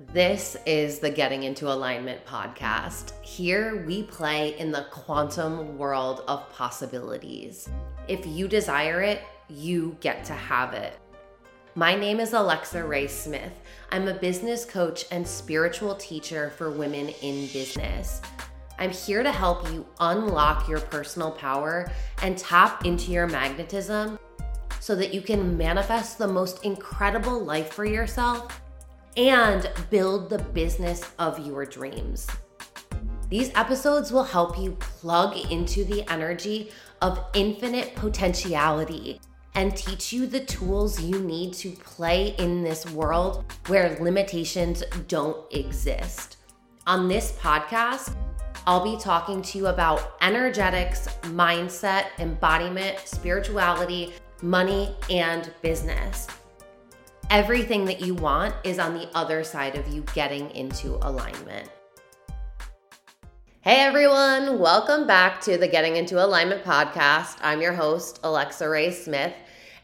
This is the Getting into Alignment podcast. Here we play in the quantum world of possibilities. If you desire it, you get to have it. My name is Alexa Rae Smith. I'm a business coach and spiritual teacher for women in business. I'm here to help you unlock your personal power and tap into your magnetism so that you can manifest the most incredible life for yourself and build the business of your dreams. These episodes will help you plug into the energy of infinite potentiality and teach you the tools you need to play in this world where limitations don't exist. On this podcast, I'll be talking to you about energetics, mindset, embodiment, spirituality, money, and business. Everything that you want is on the other side of you getting into alignment. Hey everyone, welcome back to the Getting into Alignment podcast. I'm your host, Alexa Rae Smith.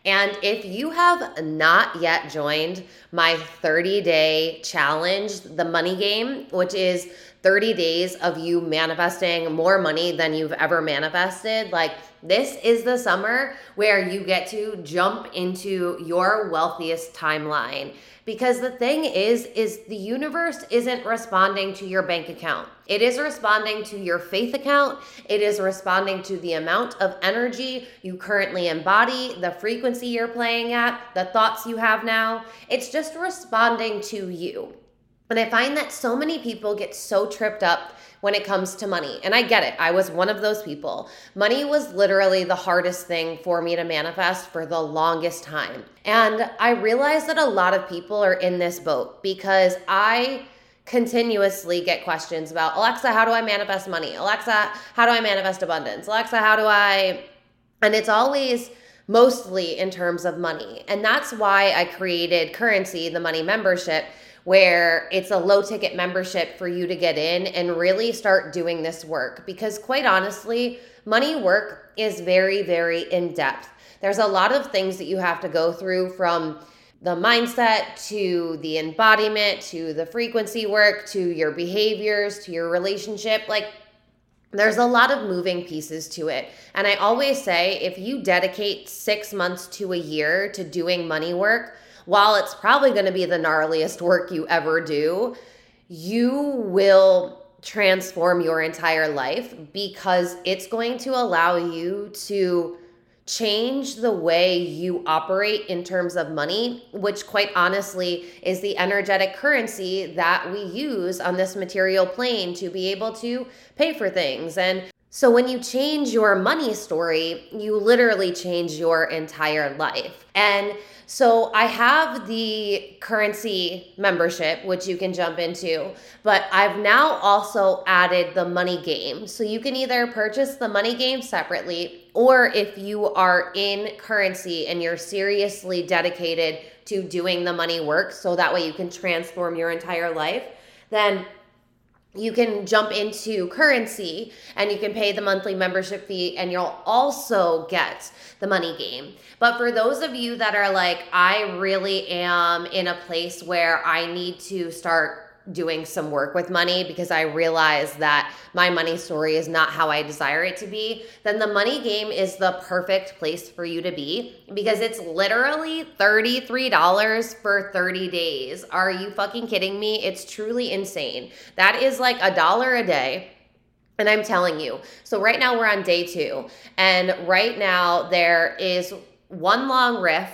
And if you have not yet joined my 30 day challenge, the money game, which is 30 days of you manifesting more money than you've ever manifested, like this is the summer where you get to jump into your wealthiest timeline. Because the thing is is the universe isn't responding to your bank account. It is responding to your faith account. It is responding to the amount of energy you currently embody, the frequency you're playing at, the thoughts you have now. It's just responding to you. And I find that so many people get so tripped up when it comes to money. And I get it. I was one of those people. Money was literally the hardest thing for me to manifest for the longest time. And I realized that a lot of people are in this boat because I continuously get questions about Alexa, how do I manifest money? Alexa, how do I manifest abundance? Alexa, how do I. And it's always mostly in terms of money. And that's why I created Currency, the money membership where it's a low ticket membership for you to get in and really start doing this work. Because, quite honestly, money work is very, very in depth. There's a lot of things that you have to go through from the mindset to the embodiment to the frequency work to your behaviors to your relationship. Like, there's a lot of moving pieces to it. And I always say if you dedicate six months to a year to doing money work, while it's probably going to be the gnarliest work you ever do, you will transform your entire life because it's going to allow you to change the way you operate in terms of money, which quite honestly is the energetic currency that we use on this material plane to be able to pay for things. And so when you change your money story, you literally change your entire life. And so I have the currency membership, which you can jump into, but I've now also added the money game. So you can either purchase the money game separately, or if you are in currency and you're seriously dedicated to doing the money work, so that way you can transform your entire life, then you can jump into currency and you can pay the monthly membership fee and you'll also get the money game. But for those of you that are like, I really am in a place where I need to start doing some work with money because I realize that my money story is not how I desire it to be, then the money game is the perfect place for you to be because it's literally $33 for 30 days. Are you fucking kidding me? It's truly insane. That is like a dollar a day. And I'm telling you, so right now we're on day two, and right now there is one long riff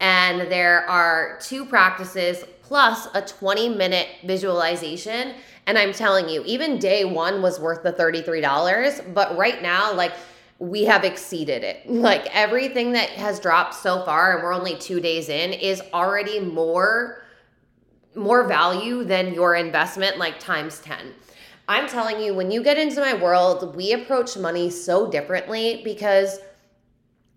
and there are two practices plus a 20 minute visualization. And I'm telling you, even day one was worth the $33, but right now, like, we have exceeded it. Like everything that has dropped so far, and we're only two days in, is already more more value than your investment, like times 10. I'm telling you, when you get into my world, we approach money so differently because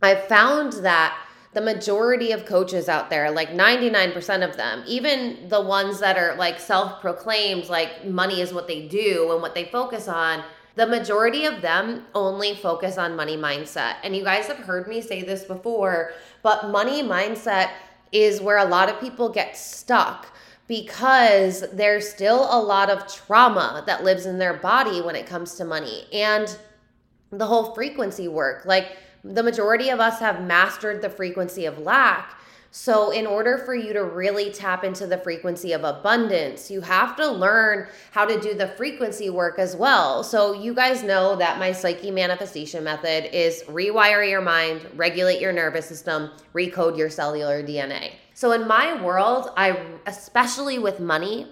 I've found that the majority of coaches out there, like 99% of them, even the ones that are like self proclaimed, like money is what they do and what they focus on, the majority of them only focus on money mindset. And you guys have heard me say this before, but money mindset is where a lot of people get stuck because there's still a lot of trauma that lives in their body when it comes to money and the whole frequency work. Like the majority of us have mastered the frequency of lack so, in order for you to really tap into the frequency of abundance, you have to learn how to do the frequency work as well. So, you guys know that my Psyche manifestation method is rewire your mind, regulate your nervous system, recode your cellular DNA. So, in my world, I, especially with money,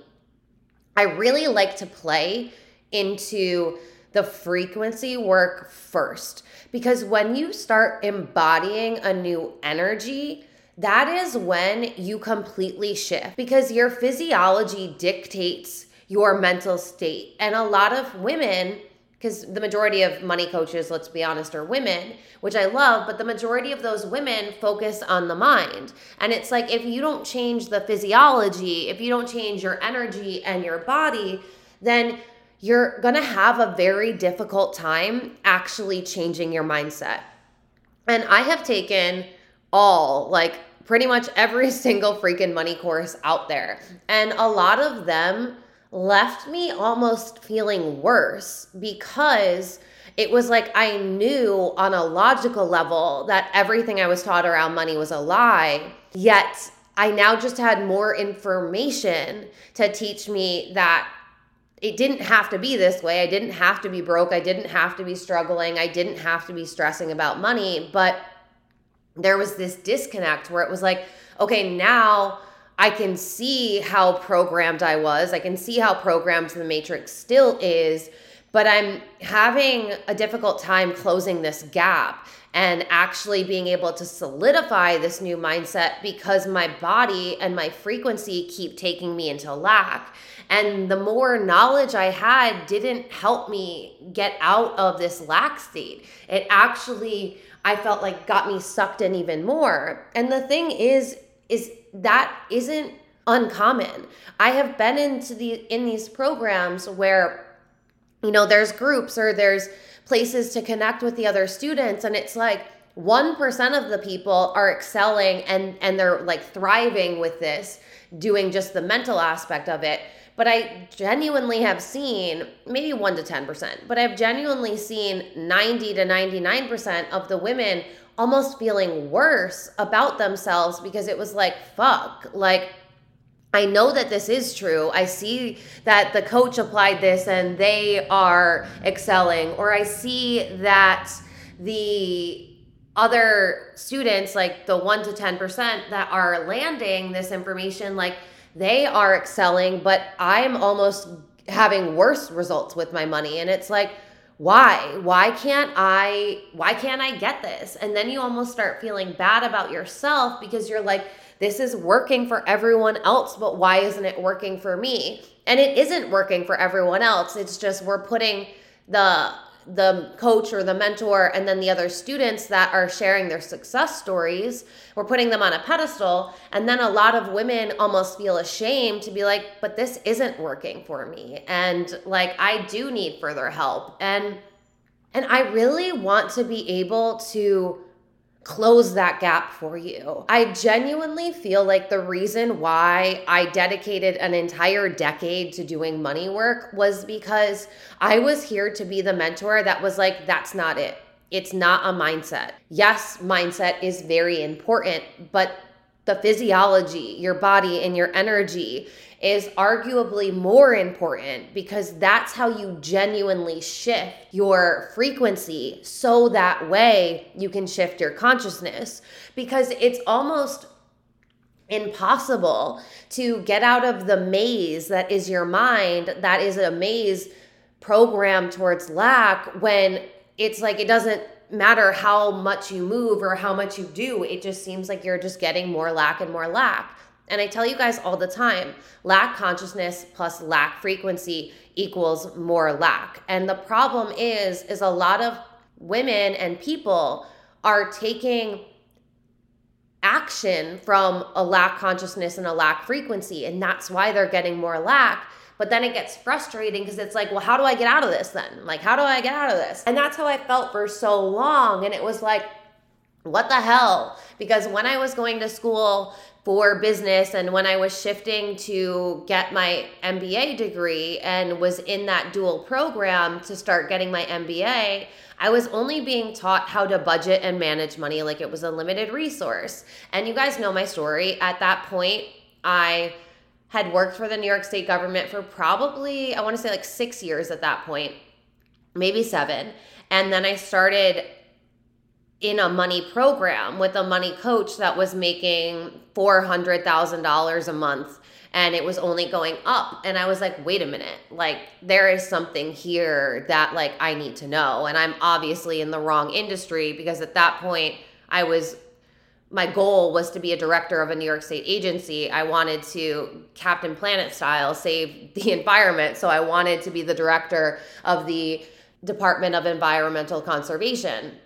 I really like to play into the frequency work first because when you start embodying a new energy, that is when you completely shift because your physiology dictates your mental state. And a lot of women, because the majority of money coaches, let's be honest, are women, which I love, but the majority of those women focus on the mind. And it's like if you don't change the physiology, if you don't change your energy and your body, then you're gonna have a very difficult time actually changing your mindset. And I have taken all like pretty much every single freaking money course out there. And a lot of them left me almost feeling worse because it was like I knew on a logical level that everything I was taught around money was a lie. Yet I now just had more information to teach me that it didn't have to be this way. I didn't have to be broke. I didn't have to be struggling. I didn't have to be stressing about money. But there was this disconnect where it was like, okay, now I can see how programmed I was. I can see how programmed the matrix still is, but I'm having a difficult time closing this gap and actually being able to solidify this new mindset because my body and my frequency keep taking me into lack. And the more knowledge I had didn't help me get out of this lack state. It actually I felt like got me sucked in even more. And the thing is, is that isn't uncommon. I have been into the in these programs where you know there's groups or there's places to connect with the other students and it's like 1% of the people are excelling and and they're like thriving with this doing just the mental aspect of it but I genuinely have seen maybe 1 to 10%, but I've genuinely seen 90 to 99% of the women almost feeling worse about themselves because it was like, fuck, like, I know that this is true. I see that the coach applied this and they are excelling, or I see that the other students, like the 1 to 10% that are landing this information, like they are excelling, but I'm almost having worse results with my money. And it's like, why? Why can't I why can't I get this? And then you almost start feeling bad about yourself because you're like this is working for everyone else, but why isn't it working for me? And it isn't working for everyone else. It's just we're putting the the coach or the mentor and then the other students that are sharing their success stories we're putting them on a pedestal. And then a lot of women almost feel ashamed to be like but this isn't working for me. And like I do need further help. And and I really want to be able to close that gap for you. I genuinely feel like the reason why I dedicated an entire decade to doing money work was because I was here to be the mentor that was like, that's not it. It's not a mindset. Yes, mindset is very important, but the physiology, your body, and your energy is arguably more important because that's how you genuinely shift your frequency so that way you can shift your consciousness. Because it's almost impossible to get out of the maze that is your mind that is a maze programmed towards lack when it's like it doesn't matter how much you move or how much you do it just seems like you're just getting more lack and more lack and I tell you guys all the time lack consciousness plus lack frequency equals more lack. And the problem is is a lot of women and people are taking action from a lack consciousness and a lack frequency and that's why they're getting more lack but then it gets frustrating because it's like well how do i get out of this then like how do i get out of this and that's how i felt for so long and it was like what the hell? Because when I was going to school for business and when I was shifting to get my MBA degree and was in that dual program to start getting my MBA, I was only being taught how to budget and manage money like it was a limited resource. And you guys know my story. At that point, I had worked for the New York State government for probably, I want to say like six years at that point, maybe seven. And then I started in a money program with a money coach that was making $400,000 a month and it was only going up. And i was like wait a minute. Like there is something here that like i need to know. And i'm obviously in the wrong industry because at that point i was my goal was to be a director of a new york state agency. I wanted to captain planet style save the environment. So i wanted to be the director of the department of environmental conservation.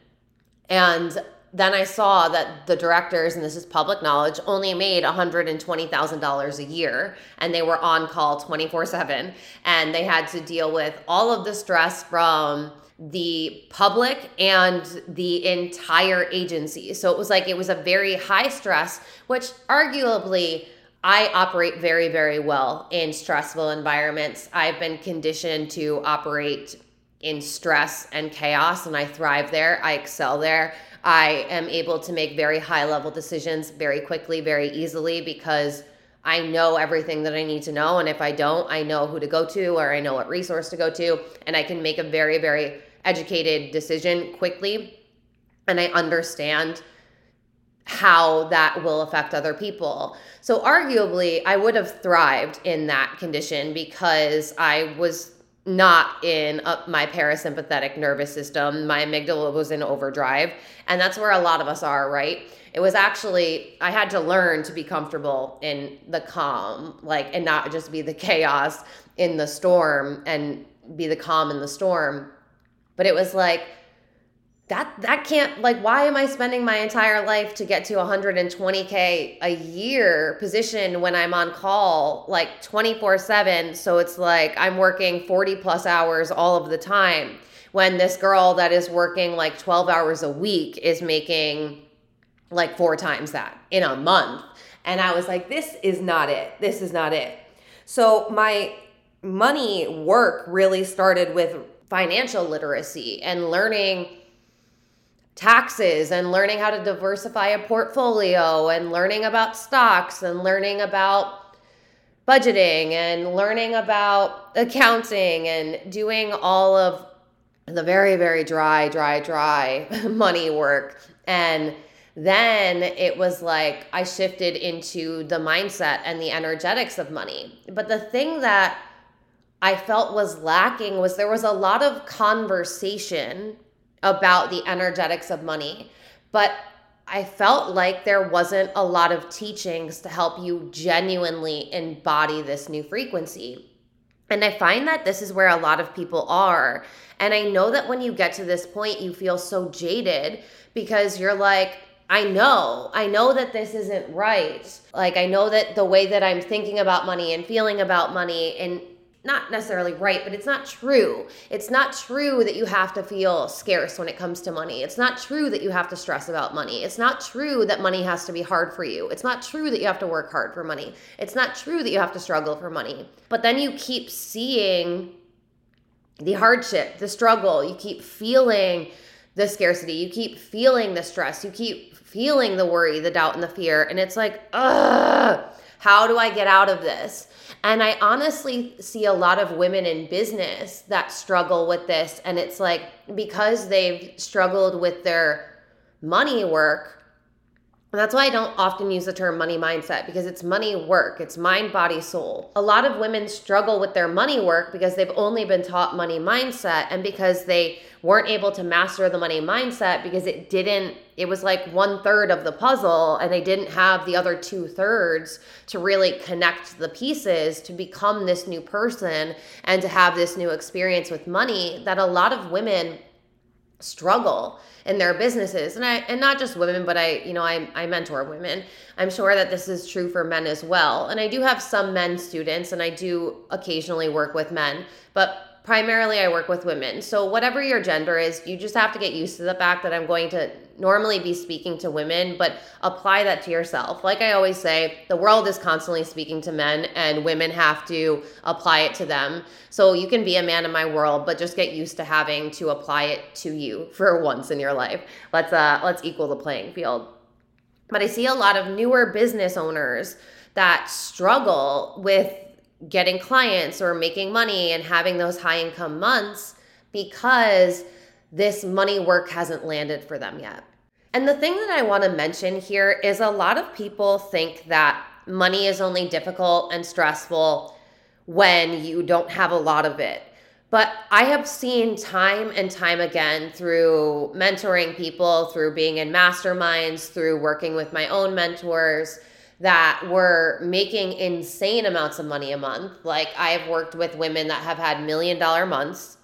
And then I saw that the directors, and this is public knowledge, only made $120,000 a year and they were on call 24 7. And they had to deal with all of the stress from the public and the entire agency. So it was like it was a very high stress, which arguably I operate very, very well in stressful environments. I've been conditioned to operate in stress and chaos, and I thrive there. I excel there. I am able to make very high level decisions very quickly, very easily because I know everything that I need to know. And if I don't, I know who to go to or I know what resource to go to. And I can make a very, very educated decision quickly. And I understand how that will affect other people. So, arguably, I would have thrived in that condition because I was not in uh, my parasympathetic nervous system. My amygdala was in overdrive. And that's where a lot of us are, right? It was actually, I had to learn to be comfortable in the calm, like, and not just be the chaos in the storm and be the calm in the storm. But it was like, that that can't like why am i spending my entire life to get to 120k a year position when i'm on call like 24/7 so it's like i'm working 40 plus hours all of the time when this girl that is working like 12 hours a week is making like four times that in a month. And i was like this is not it. This is not it. So my money work really started with financial literacy and learning taxes and learning how to diversify a portfolio and learning about stocks and learning about budgeting and learning about accounting and doing all of the very very dry dry dry money work and then it was like I shifted into the mindset and the energetics of money. But the thing that I felt was lacking was there was a lot of conversation about the energetics of money. But I felt like there wasn't a lot of teachings to help you genuinely embody this new frequency. And I find that this is where a lot of people are. And I know that when you get to this point, you feel so jaded because you're like, I know, I know that this isn't right. Like, I know that the way that I'm thinking about money and feeling about money and not necessarily right, but it's not true. It's not true that you have to feel scarce when it comes to money. It's not true that you have to stress about money. It's not true that money has to be hard for you. It's not true that you have to work hard for money. It's not true that you have to struggle for money. But then you keep seeing the hardship, the struggle, you keep feeling the scarcity, you keep feeling the stress, you keep feeling the worry, the doubt, and the fear. And it's like, ugh, how do I get out of this? And I honestly see a lot of women in business that struggle with this. And it's like because they've struggled with their money work. That's why I don't often use the term money mindset because it's money work, it's mind, body, soul. A lot of women struggle with their money work because they've only been taught money mindset and because they weren't able to master the money mindset because it didn't it was like one third of the puzzle and they didn't have the other two thirds to really connect the pieces to become this new person and to have this new experience with money that a lot of women struggle in their businesses. And i and not just women but i you know i, I mentor women. I'm sure that this is true for men as well. And i do have some men students and i do occasionally work with men. But primarily I work with women. So, whatever your gender is, you just have to get used to the fact that I'm going to normally be speaking to women, but apply that to yourself. Like I always say, the world is constantly speaking to men, and women have to apply it to them. So, you can be a man in my world, but just get used to having to apply it to you for once in your life. Let's uh let's equal the playing field. But I see a lot of newer business owners that struggle with getting clients or making money and having those high income months because this money work hasn't landed for them yet. And the thing that I want to mention here is a lot of people think that money is only difficult and stressful when you don't have a lot of it. But I have seen time and time again through mentoring people, through being in masterminds, through working with my own mentors that were making insane amounts of money a month. Like I have worked with women that have had million dollar months.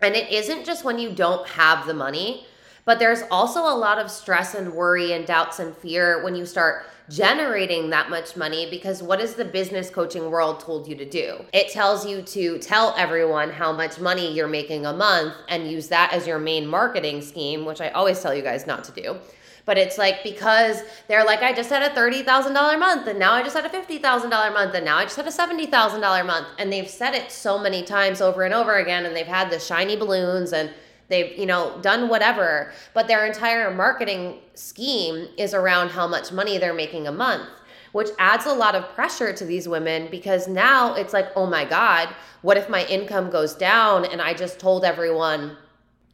And it isn't just when you don't have the money, but there's also a lot of stress and worry and doubts and fear when you start generating that much money because what is the business coaching world told you to do? It tells you to tell everyone how much money you're making a month and use that as your main marketing scheme, which I always tell you guys not to do. But it's like because they're like, I just had a $30,000 month and now I just had a $50,000 month and now I just had a $70,000 month. And they've said it so many times over and over again and they've had the shiny balloons and they've, you know, done whatever. But their entire marketing scheme is around how much money they're making a month which adds a lot of pressure to these women because now it's like, oh my God, what if my income goes down and I just told everyone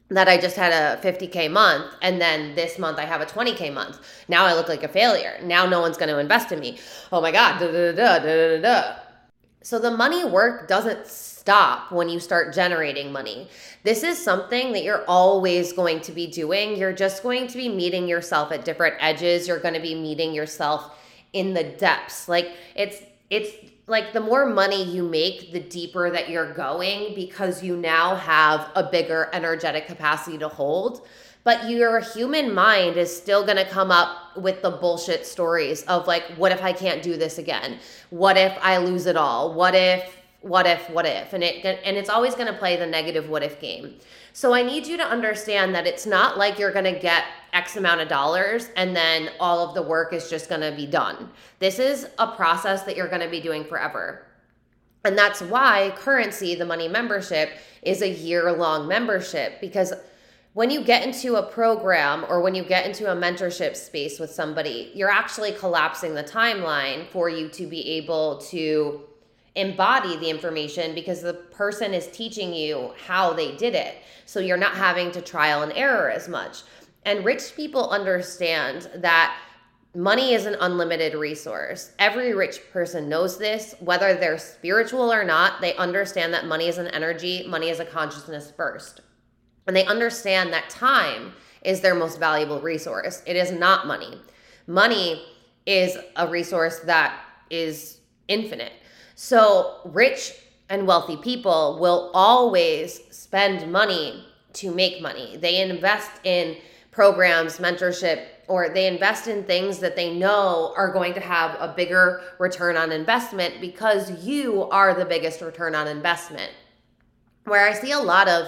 that I just had a 50K month and then this month I have a 20K month. Now I look like a failure. Now no one's going to invest in me. Oh my God. So the money work doesn't stop when you start generating money. This is something that you're always going to be doing. You're just going to be meeting yourself at different edges. You're going to be meeting yourself in the depths. Like it's it's like the more money you make, the deeper that you're going because you now have a bigger energetic capacity to hold. But your human mind is still gonna come up with the bullshit stories of like, what if I can't do this again? What if I lose it all? What if, what if, what if? And it and it's always gonna play the negative what if game. So I need you to understand that it's not like you're gonna get X amount of dollars and then all of the work is just gonna be done. This is a process that you're gonna be doing forever. And that's why currency, the money membership, is a year long membership because when you get into a program or when you get into a mentorship space with somebody, you're actually collapsing the timeline for you to be able to embody the information because the person is teaching you how they did it. So you're not having to trial and error as much. And rich people understand that money is an unlimited resource. Every rich person knows this, whether they're spiritual or not, they understand that money is an energy, money is a consciousness first. And they understand that time is their most valuable resource. It is not money. Money is a resource that is infinite. So, rich and wealthy people will always spend money to make money. They invest in programs, mentorship, or they invest in things that they know are going to have a bigger return on investment because you are the biggest return on investment. Where I see a lot of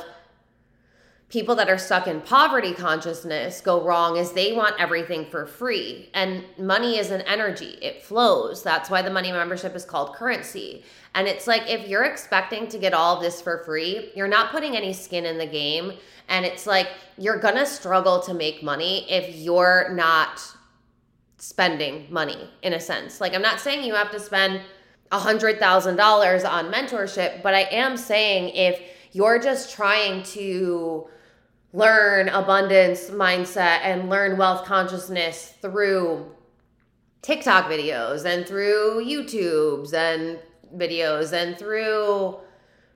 people that are stuck in poverty consciousness go wrong is they want everything for free. And money is an energy, it flows. That's why the money membership is called currency. And it's like if you're expecting to get all this for free, you're not putting any skin in the game. And it's like you're gonna struggle to make money if you're not spending money in a sense. Like, I'm not saying you have to spend a $100,000 on mentorship, but I am saying if you're just trying to learn abundance mindset and learn wealth consciousness through TikTok videos and through YouTubes and videos and through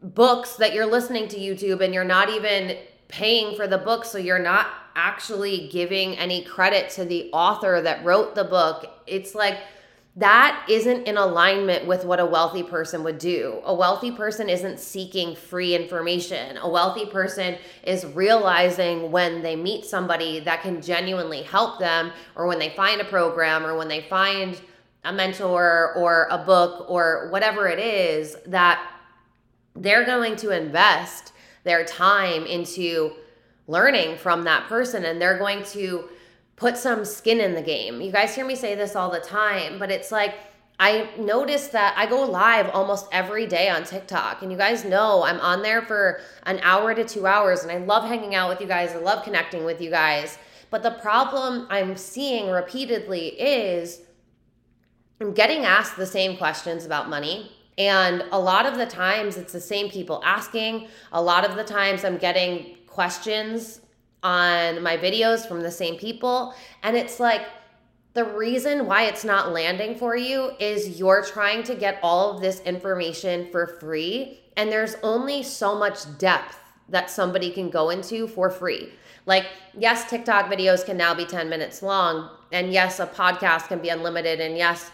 books that you're listening to YouTube and you're not even paying for the book so you're not actually giving any credit to the author that wrote the book. It's like that isn't in alignment with what a wealthy person would do. A wealthy person isn't seeking free information. A wealthy person is realizing when they meet somebody that can genuinely help them, or when they find a program, or when they find a mentor, or a book, or whatever it is, that they're going to invest their time into learning from that person and they're going to put some skin in the game. You guys hear me say this all the time, but it's like I noticed that I go live almost every day on TikTok. And you guys know I'm on there for an hour to two hours. And I love hanging out with you guys. I love connecting with you guys. But the problem I'm seeing repeatedly is I'm getting asked the same questions about money. And a lot of the times it's the same people asking. A lot of the times I'm getting questions on my videos from the same people. And it's like, the reason why it's not landing for you is you're trying to get all of this information for free, and there's only so much depth that somebody can go into for free. Like, yes, TikTok videos can now be 10 minutes long, and yes, a podcast can be unlimited, and yes,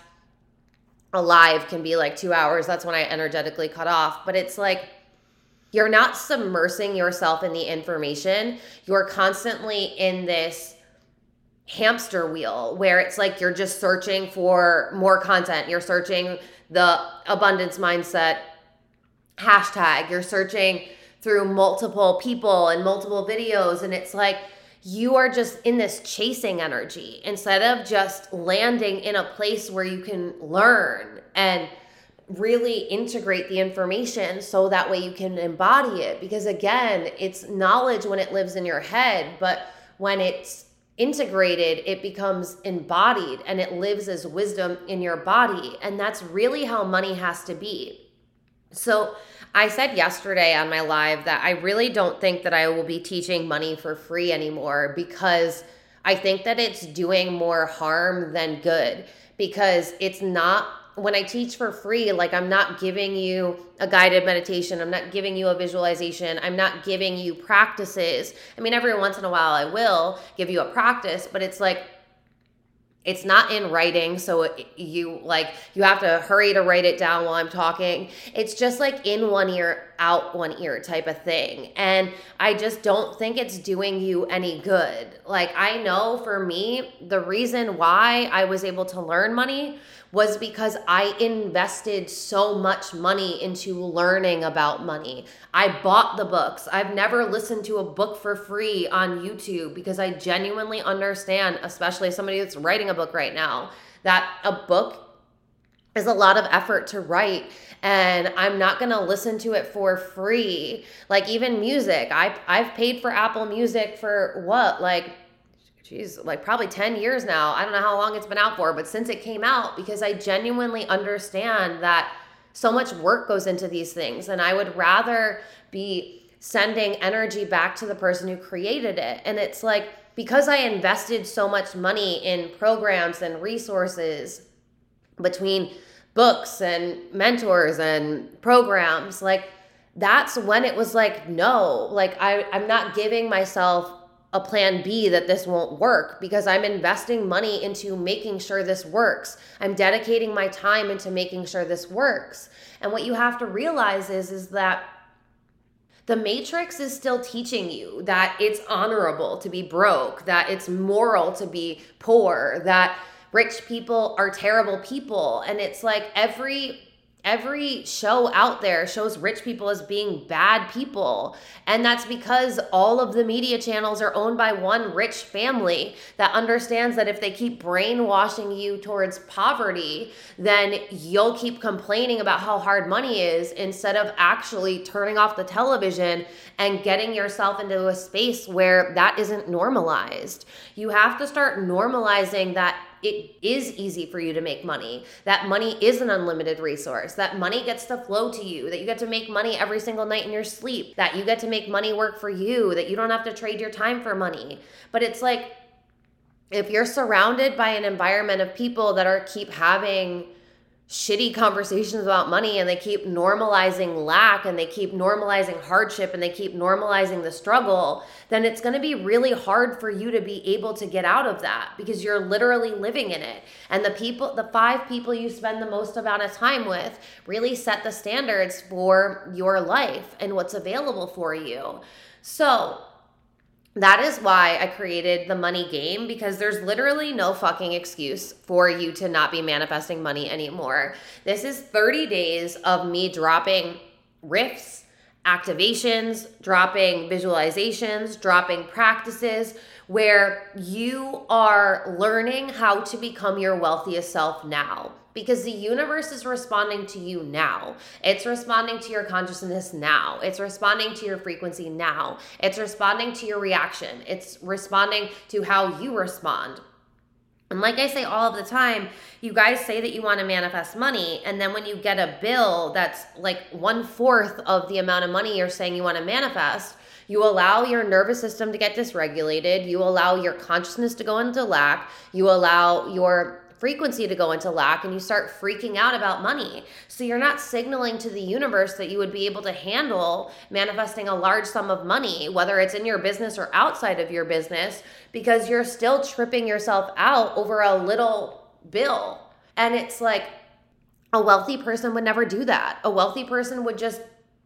a live can be like two hours. That's when I energetically cut off. But it's like, you're not submersing yourself in the information. You're constantly in this hamster wheel where it's like you're just searching for more content. You're searching the abundance mindset hashtag. You're searching through multiple people and multiple videos. And it's like you are just in this chasing energy instead of just landing in a place where you can learn and really integrate the information so that way you can embody it. Because again, it's knowledge when it lives in your head, but when it's integrated, it becomes embodied and it lives as wisdom in your body. And that's really how money has to be. So, I said yesterday on my live that I really don't think that I will be teaching money for free anymore because I think that it's doing more harm than good because it's not when I teach for free, like I'm not giving you a guided meditation, I'm not giving you a visualization, I'm not giving you practices. I mean, every once in a while I will give you a practice, but it's like, it's not in writing so you like you have to hurry to write it down while i'm talking. It's just like in one ear out one ear type of thing. And i just don't think it's doing you any good. Like i know for me the reason why i was able to learn money was because I invested so much money into learning about money. I bought the books. I've never listened to a book for free on YouTube because I genuinely understand, especially somebody that's writing a book right now, that a book is a lot of effort to write and I'm not going to listen to it for free. Like even music, I I've paid for Apple Music for what? Like geez, like probably 10 years now. I don't know how long it's been out for, but since it came out, because I genuinely understand that so much work goes into these things. And I would rather be sending energy back to the person who created it. And it's like, because I invested so much money in programs and resources between books and mentors and programs, like, that's when it was like, no, like, I, I'm not giving myself a plan B that this won't work because I'm investing money into making sure this works. I'm dedicating my time into making sure this works. And what you have to realize is is that the matrix is still teaching you that it's honorable to be broke, that it's moral to be poor, that rich people are terrible people. And it's like every every show out there shows rich people as being bad people. And that's because all of the media channels are owned by one rich family that understands that if they keep brainwashing you towards poverty, then you'll keep complaining about how hard money is instead of actually turning off the television and getting yourself into a space where that isn't normalized. You have to start normalizing that it is easy for you to make money, that money is an unlimited resource, that money gets to flow to you, that you get to make money every single night in your sleep, that you get to make money work for you, that you don't have to trade your time for money. But it's like, if you're surrounded by an environment of people that are keep having shitty conversations about money and they keep normalizing lack and they keep normalizing hardship and they keep normalizing the struggle, then it's going to be really hard for you to be able to get out of that because you're literally living in it. And the people, the five people you spend the most amount of time with really set the standards for your life and what's available for you. So, that is why I created the money game because there's literally no fucking excuse for you to not be manifesting money anymore. This is 30 days of me dropping riffs, activations, dropping visualizations, dropping practices where you are learning how to become your wealthiest self now because the universe is responding to you now. It's responding to your consciousness now. It's responding to your frequency now. It's responding to your reaction. It's responding to how you respond. And like I say all of the time, you guys say that you want to manifest money, and then when you get a bill that's like one fourth of the amount of money you're saying you want to manifest, you allow your nervous system to get dysregulated. You allow your consciousness to go into lack. You allow your frequency to go into lack and you start freaking out about money. So you're not signaling to the universe that you would be able to handle manifesting a large sum of money, whether it's in your business or outside of your business, because you're still tripping yourself out over a little bill. And it's like, a wealthy person would never do that. A wealthy person would just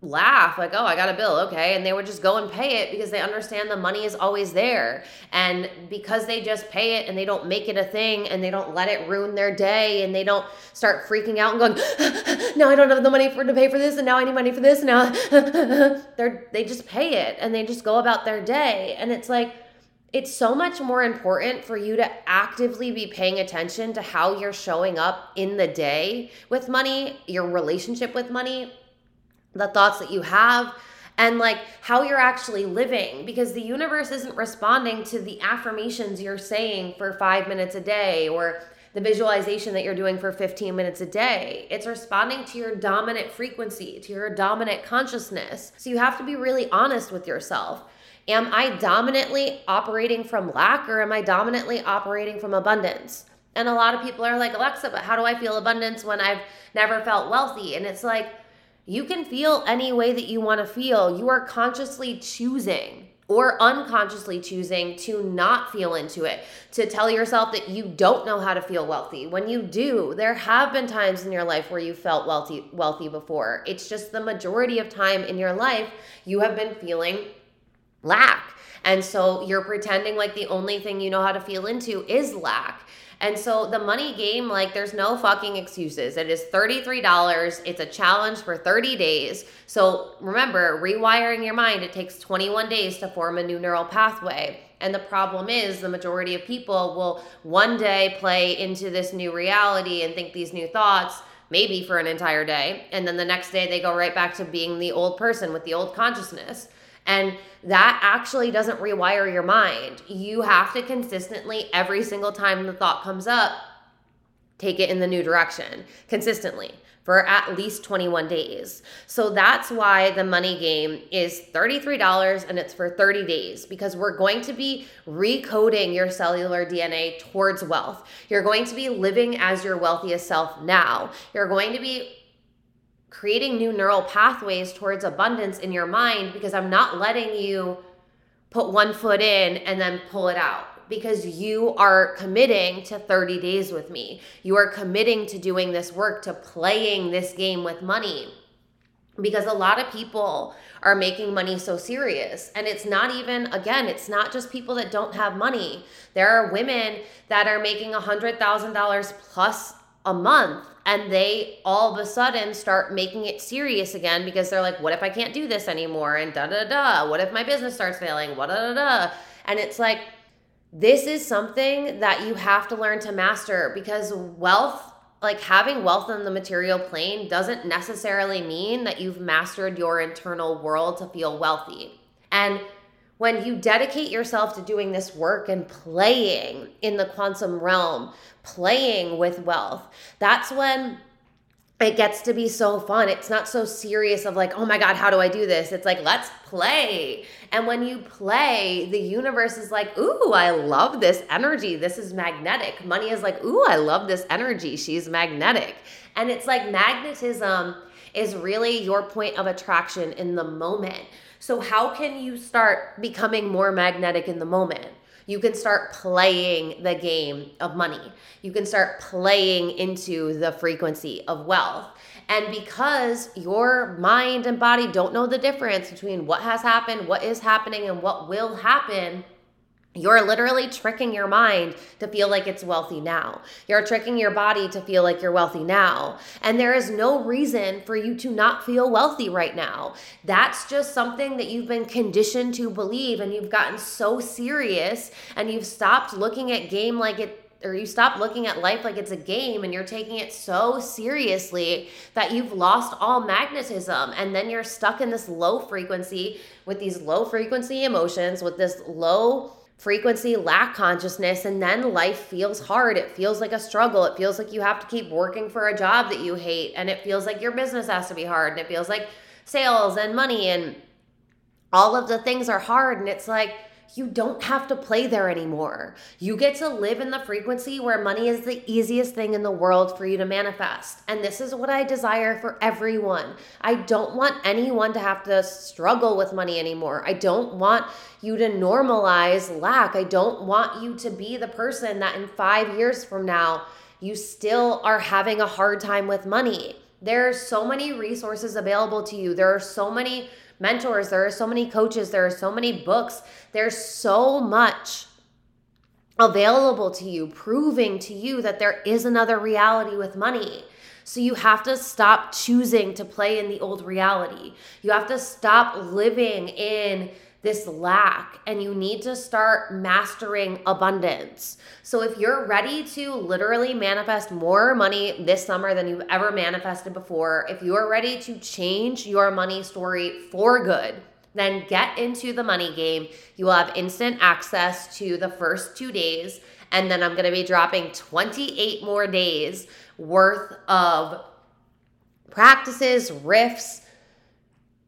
laugh like oh i got a bill okay and they would just go and pay it because they understand the money is always there. And because they just pay it and they don't make it a thing and they don't let it ruin their day and they don't start freaking out and going now i don't have the money for to pay for this and now i need money for this and now they're they just pay it and they just go about their day. And it's like it's so much more important for you to actively be paying attention to how you're showing up in the day with money, your relationship with money, the thoughts that you have and like how you're actually living because the universe isn't responding to the affirmations you're saying for 5 minutes a day or the visualization that you're doing for 15 minutes a day. It's responding to your dominant frequency, to your dominant consciousness. So you have to be really honest with yourself. Am I dominantly operating from lack or am I dominantly operating from abundance? And a lot of people are like, Alexa, but how do I feel abundance when I've never felt wealthy? And it's like, you can feel any way that you want to feel. You are consciously choosing or unconsciously choosing to not feel into it, to tell yourself that you don't know how to feel wealthy. When you do, there have been times in your life where you felt wealthy wealthy before. It's just the majority of time in your life you have been feeling lack. And so you're pretending like the only thing you know how to feel into is lack. And so the money game, like, there's no fucking excuses. It is $33. It's a challenge for 30 days. So remember, rewiring your mind, it takes 21 days to form a new neural pathway. And the problem is, the majority of people will one day play into this new reality and think these new thoughts maybe for an entire day. And then the next day, they go right back to being the old person with the old consciousness. And that actually doesn't rewire your mind. You have to consistently, every single time the thought comes up, take it in the new direction consistently for at least 21 days. So that's why the money game is $33 and it's for 30 days because we're going to be recoding your cellular DNA towards wealth. You're going to be living as your wealthiest self now. You're going to be creating new neural pathways towards abundance in your mind because I'm not letting you put one foot in and then pull it out because you are committing to 30 days with me. You are committing to doing this work, to playing this game with money. Because a lot of people are making money so serious. And it's not even, again, it's not just people that don't have money. There are women that are making $100,000 plus a month and they all of a sudden start making it serious again because they're like, what if I can't do this anymore? And da da da. What if my business starts failing? What da da da. And it's like, this is something that you have to learn to master because wealth, like having wealth in the material plane, doesn't necessarily mean that you've mastered your internal world to feel wealthy. And when you dedicate yourself to doing this work and playing in the quantum realm, playing with wealth, that's when it gets to be so fun. It's not so serious of like, oh my God, how do I do this? It's like, let's play. And when you play, the universe is like, ooh, I love this energy. This is magnetic. Money is like, ooh, I love this energy. She's magnetic. And it's like magnetism is really your point of attraction in the moment. So, how can you start becoming more magnetic in the moment? You can start playing the game of money. You can start playing into the frequency of wealth. And because your mind and body don't know the difference between what has happened, what is happening, and what will happen, You're literally tricking your mind to feel like it's wealthy now. You're tricking your body to feel like you're wealthy now. And there is no reason for you to not feel wealthy right now. That's just something that you've been conditioned to believe, and you've gotten so serious and you've stopped looking at game like it or you stop looking at life like it's a game and you're taking it so seriously that you've lost all magnetism and then you're stuck in this low frequency with these low frequency emotions with this low frequency lack consciousness and then life feels hard. It feels like a struggle. It feels like you have to keep working for a job that you hate and it feels like your business has to be hard and it feels like sales and money and all of the things are hard and it's like you don't have to play there anymore. You get to live in the frequency where money is the easiest thing in the world for you to manifest. And this is what I desire for everyone. I don't want anyone to have to struggle with money anymore. I don't want you to normalize lack. I don't want you to be the person that in five years from now, you still are having a hard time with money. There are so many resources available to you. There are so many mentors, there are so many coaches, there are so many books, there's so much available to you, proving to you that there is another reality with money. So you have to stop choosing to play in the old reality. You have to stop living in this lack and you need to start mastering abundance. So, if you're ready to literally manifest more money this summer than you've ever manifested before, if you are ready to change your money story for good, then get into the money game. You will have instant access to the first two days. And then I'm going to be dropping 28 more days worth of practices, riffs,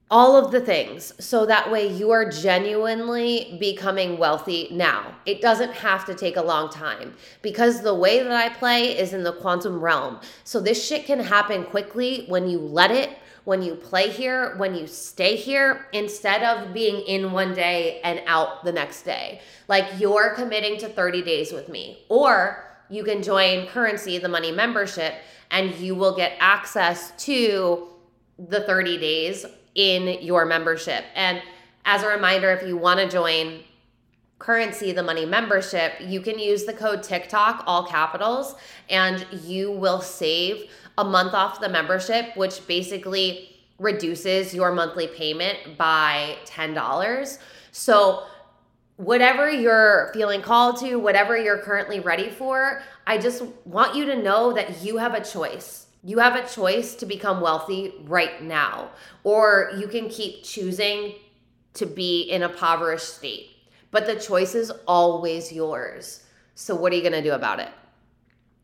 all of the things so that way you are genuinely becoming wealthy now. It doesn't have to take a long time because the way that I play is in the quantum realm. So this shit can happen quickly when you let it, when you play here, when you stay here, instead of being in one day and out the next day. Like you're committing to 30 days with me. Or you can join Currency, the money membership, and you will get access to the 30 days in your membership. And as a reminder, if you want to join currency the money membership you can use the code tiktok all capitals and you will save a month off the membership which basically reduces your monthly payment by $10 so whatever you're feeling called to whatever you're currently ready for i just want you to know that you have a choice you have a choice to become wealthy right now, or you can keep choosing to be in a impoverished state. But the choice is always yours. So, what are you gonna do about it?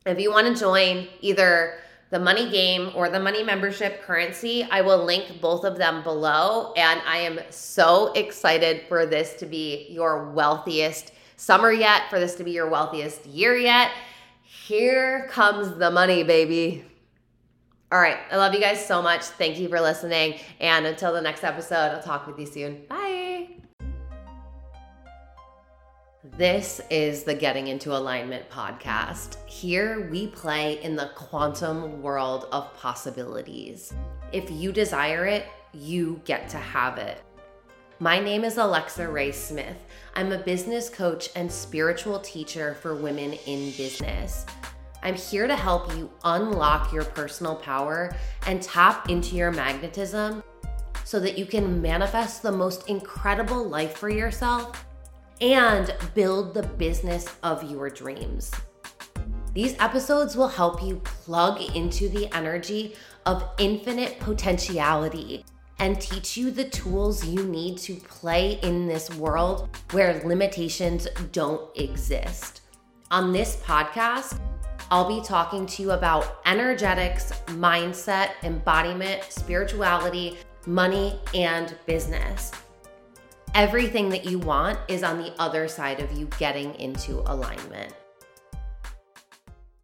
If you wanna join either the money game or the money membership currency, I will link both of them below. And I am so excited for this to be your wealthiest summer yet, for this to be your wealthiest year yet. Here comes the money, baby. All right. I love you guys so much. Thank you for listening. And until the next episode, I'll talk with you soon. Bye. This is the Getting into Alignment podcast. Here we play in the quantum world of possibilities. If you desire it, you get to have it. My name is Alexa Rae Smith. I'm a business coach and spiritual teacher for women in business. I'm here to help you unlock your personal power and tap into your magnetism so that you can manifest the most incredible life for yourself and build the business of your dreams. These episodes will help you plug into the energy of infinite potentiality and teach you the tools you need to play in this world where limitations don't exist. On this podcast, I'll be talking to you about energetics, mindset, embodiment, spirituality, money, and business. Everything that you want is on the other side of you getting into alignment.